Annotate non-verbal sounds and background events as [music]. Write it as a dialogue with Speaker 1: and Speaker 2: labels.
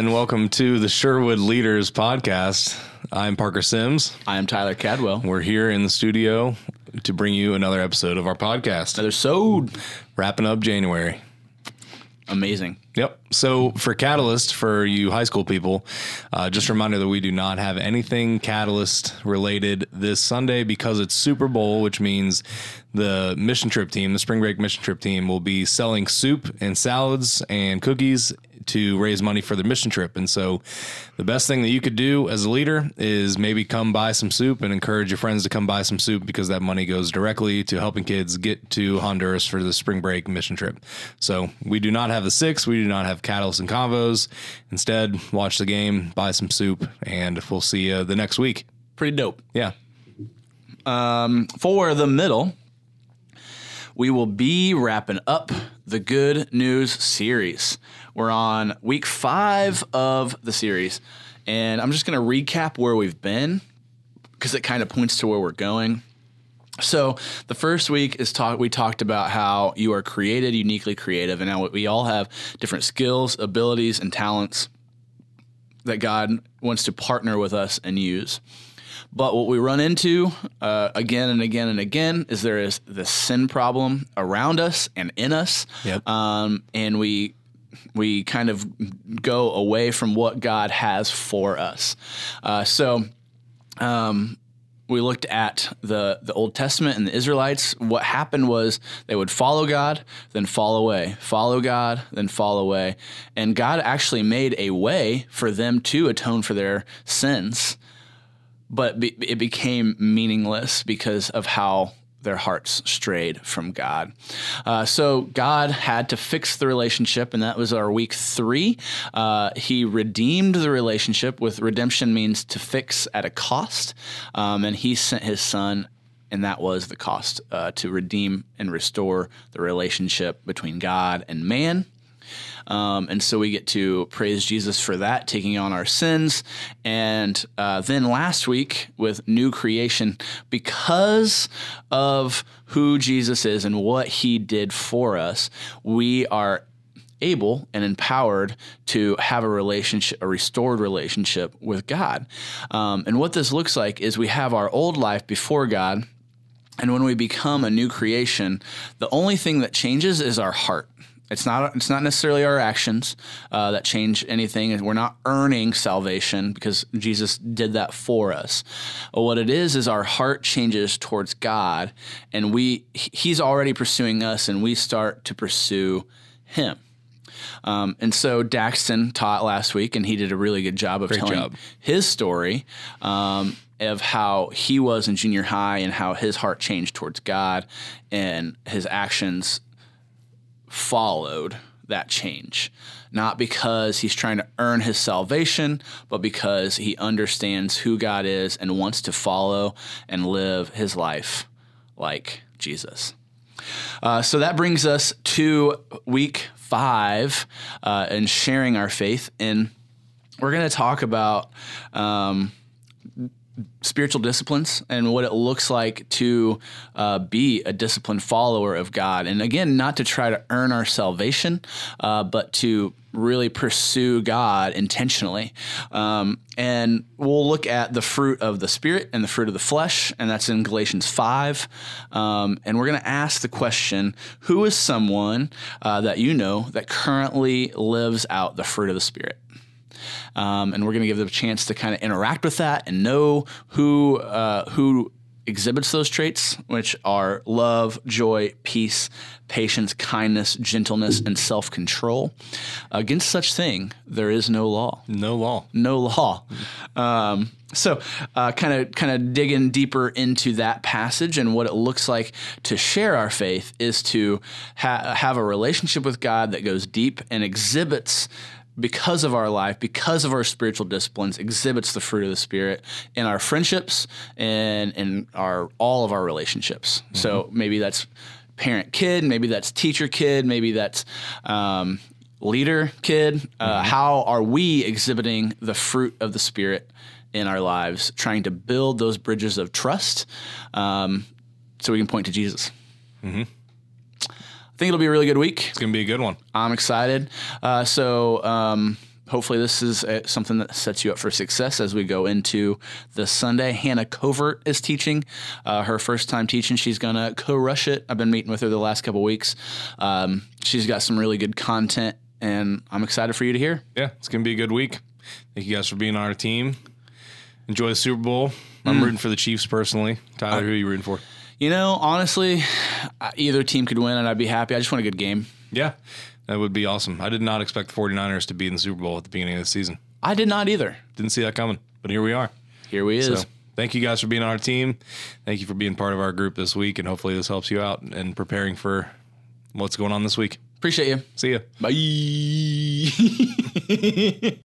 Speaker 1: and welcome to the Sherwood Leaders podcast. I'm Parker Sims.
Speaker 2: I am Tyler Cadwell.
Speaker 1: We're here in the studio to bring you another episode of our podcast.
Speaker 2: Another so
Speaker 1: Wrapping up January.
Speaker 2: amazing.
Speaker 1: Yep. So for Catalyst, for you high school people, uh, just a reminder that we do not have anything Catalyst related this Sunday because it's Super Bowl, which means the mission trip team, the spring break mission trip team, will be selling soup and salads and cookies to raise money for the mission trip. And so the best thing that you could do as a leader is maybe come buy some soup and encourage your friends to come buy some soup because that money goes directly to helping kids get to Honduras for the spring break mission trip. So we do not have the six, we do not have catalyst and convos. Instead, watch the game, buy some soup, and we'll see you the next week.
Speaker 2: Pretty dope.
Speaker 1: Yeah.
Speaker 2: Um, For the middle, we will be wrapping up the Good News series. We're on week five of the series, and I'm just going to recap where we've been because it kind of points to where we're going. So the first week is talk. We talked about how you are created uniquely creative, and how we all have different skills, abilities, and talents that God wants to partner with us and use. But what we run into uh, again and again and again is there is the sin problem around us and in us,
Speaker 1: Yep.
Speaker 2: um, and we we kind of go away from what God has for us. Uh, so um, we looked at the the Old Testament and the Israelites. What happened was they would follow God, then fall away, follow God, then fall away, and God actually made a way for them to atone for their sins, but be, it became meaningless because of how their hearts strayed from God. Uh, so God had to fix the relationship, and that was our week three. Uh, he redeemed the relationship. With redemption means to fix at a cost, um, and He sent His Son. And that was the cost uh, to redeem and restore the relationship between God and man. Um, and so we get to praise Jesus for that, taking on our sins. And uh, then last week with new creation, because of who Jesus is and what he did for us, we are able and empowered to have a relationship, a restored relationship with God. Um, and what this looks like is we have our old life before God. And when we become a new creation, the only thing that changes is our heart. It's not. It's not necessarily our actions uh, that change anything, and we're not earning salvation because Jesus did that for us. But what it is is our heart changes towards God, and we He's already pursuing us, and we start to pursue Him. Um, and so Daxton taught last week, and he did a really good job of telling
Speaker 1: job.
Speaker 2: his story um, of how he was in junior high and how his heart changed towards God, and his actions followed that change. Not because he's trying to earn his salvation, but because he understands who God is and wants to follow and live his life like Jesus. Uh, so that brings us to week five uh, and sharing our faith. And we're going to talk about um, spiritual disciplines and what it looks like to uh, be a disciplined follower of God. And again, not to try to earn our salvation, uh, but to really pursue God intentionally. Um, and we'll look at the fruit of the Spirit and the fruit of the flesh, and that's in Galatians 5. Um, and we're going to ask the question Who is someone uh, that you know that currently lives out the fruit of the Spirit? Um, and we're going to give them a chance to kind of interact with that and know who uh, who exhibits those traits, which are love, joy, peace, patience, kindness, gentleness, and self control. Against such thing, there is no law
Speaker 1: No law.
Speaker 2: no law. Um, so, kind of, kind of digging deeper into that passage and what it looks like to share our faith is to ha- have a relationship with God that goes deep and exhibits. Because of our life, because of our spiritual disciplines, exhibits the fruit of the spirit in our friendships and in our all of our relationships. So maybe that's parent kid, maybe that's teacher kid, maybe that's um, leader kid. Uh, How are we exhibiting the fruit of the Spirit in our lives, trying to build those bridges of trust um, so we can point to Jesus? I think it'll be a really good week.
Speaker 1: It's going to be a good one.
Speaker 2: I'm excited. Uh, so, um, hopefully this is uh something that sets you up for success as we go into the Sunday. Hannah Covert is teaching uh, her first time teaching. She's gonna co-rush it. I've been meeting with her the last couple weeks. Um, she's got some really good content, and I'm excited for you to hear.
Speaker 1: Yeah, it's gonna be a good week. Thank you guys for being on our team. Enjoy the Super Bowl. I'm rooting for the Chiefs personally. Tyler, who are you rooting for?
Speaker 2: You know, honestly, either team could win, and I'd be happy. I just want a good game.
Speaker 1: Yeah, that would be awesome. I did not expect the 49ers to be in the Super Bowl at the beginning of the season.
Speaker 2: I did not either.
Speaker 1: Didn't see that coming, but here we are.
Speaker 2: Here we is.
Speaker 1: So thank you guys for being on our team. Thank you for being part of our group this week, and hopefully this helps you out and preparing for what's going on this week.
Speaker 2: Appreciate you.
Speaker 1: See you.
Speaker 2: Bye. [laughs]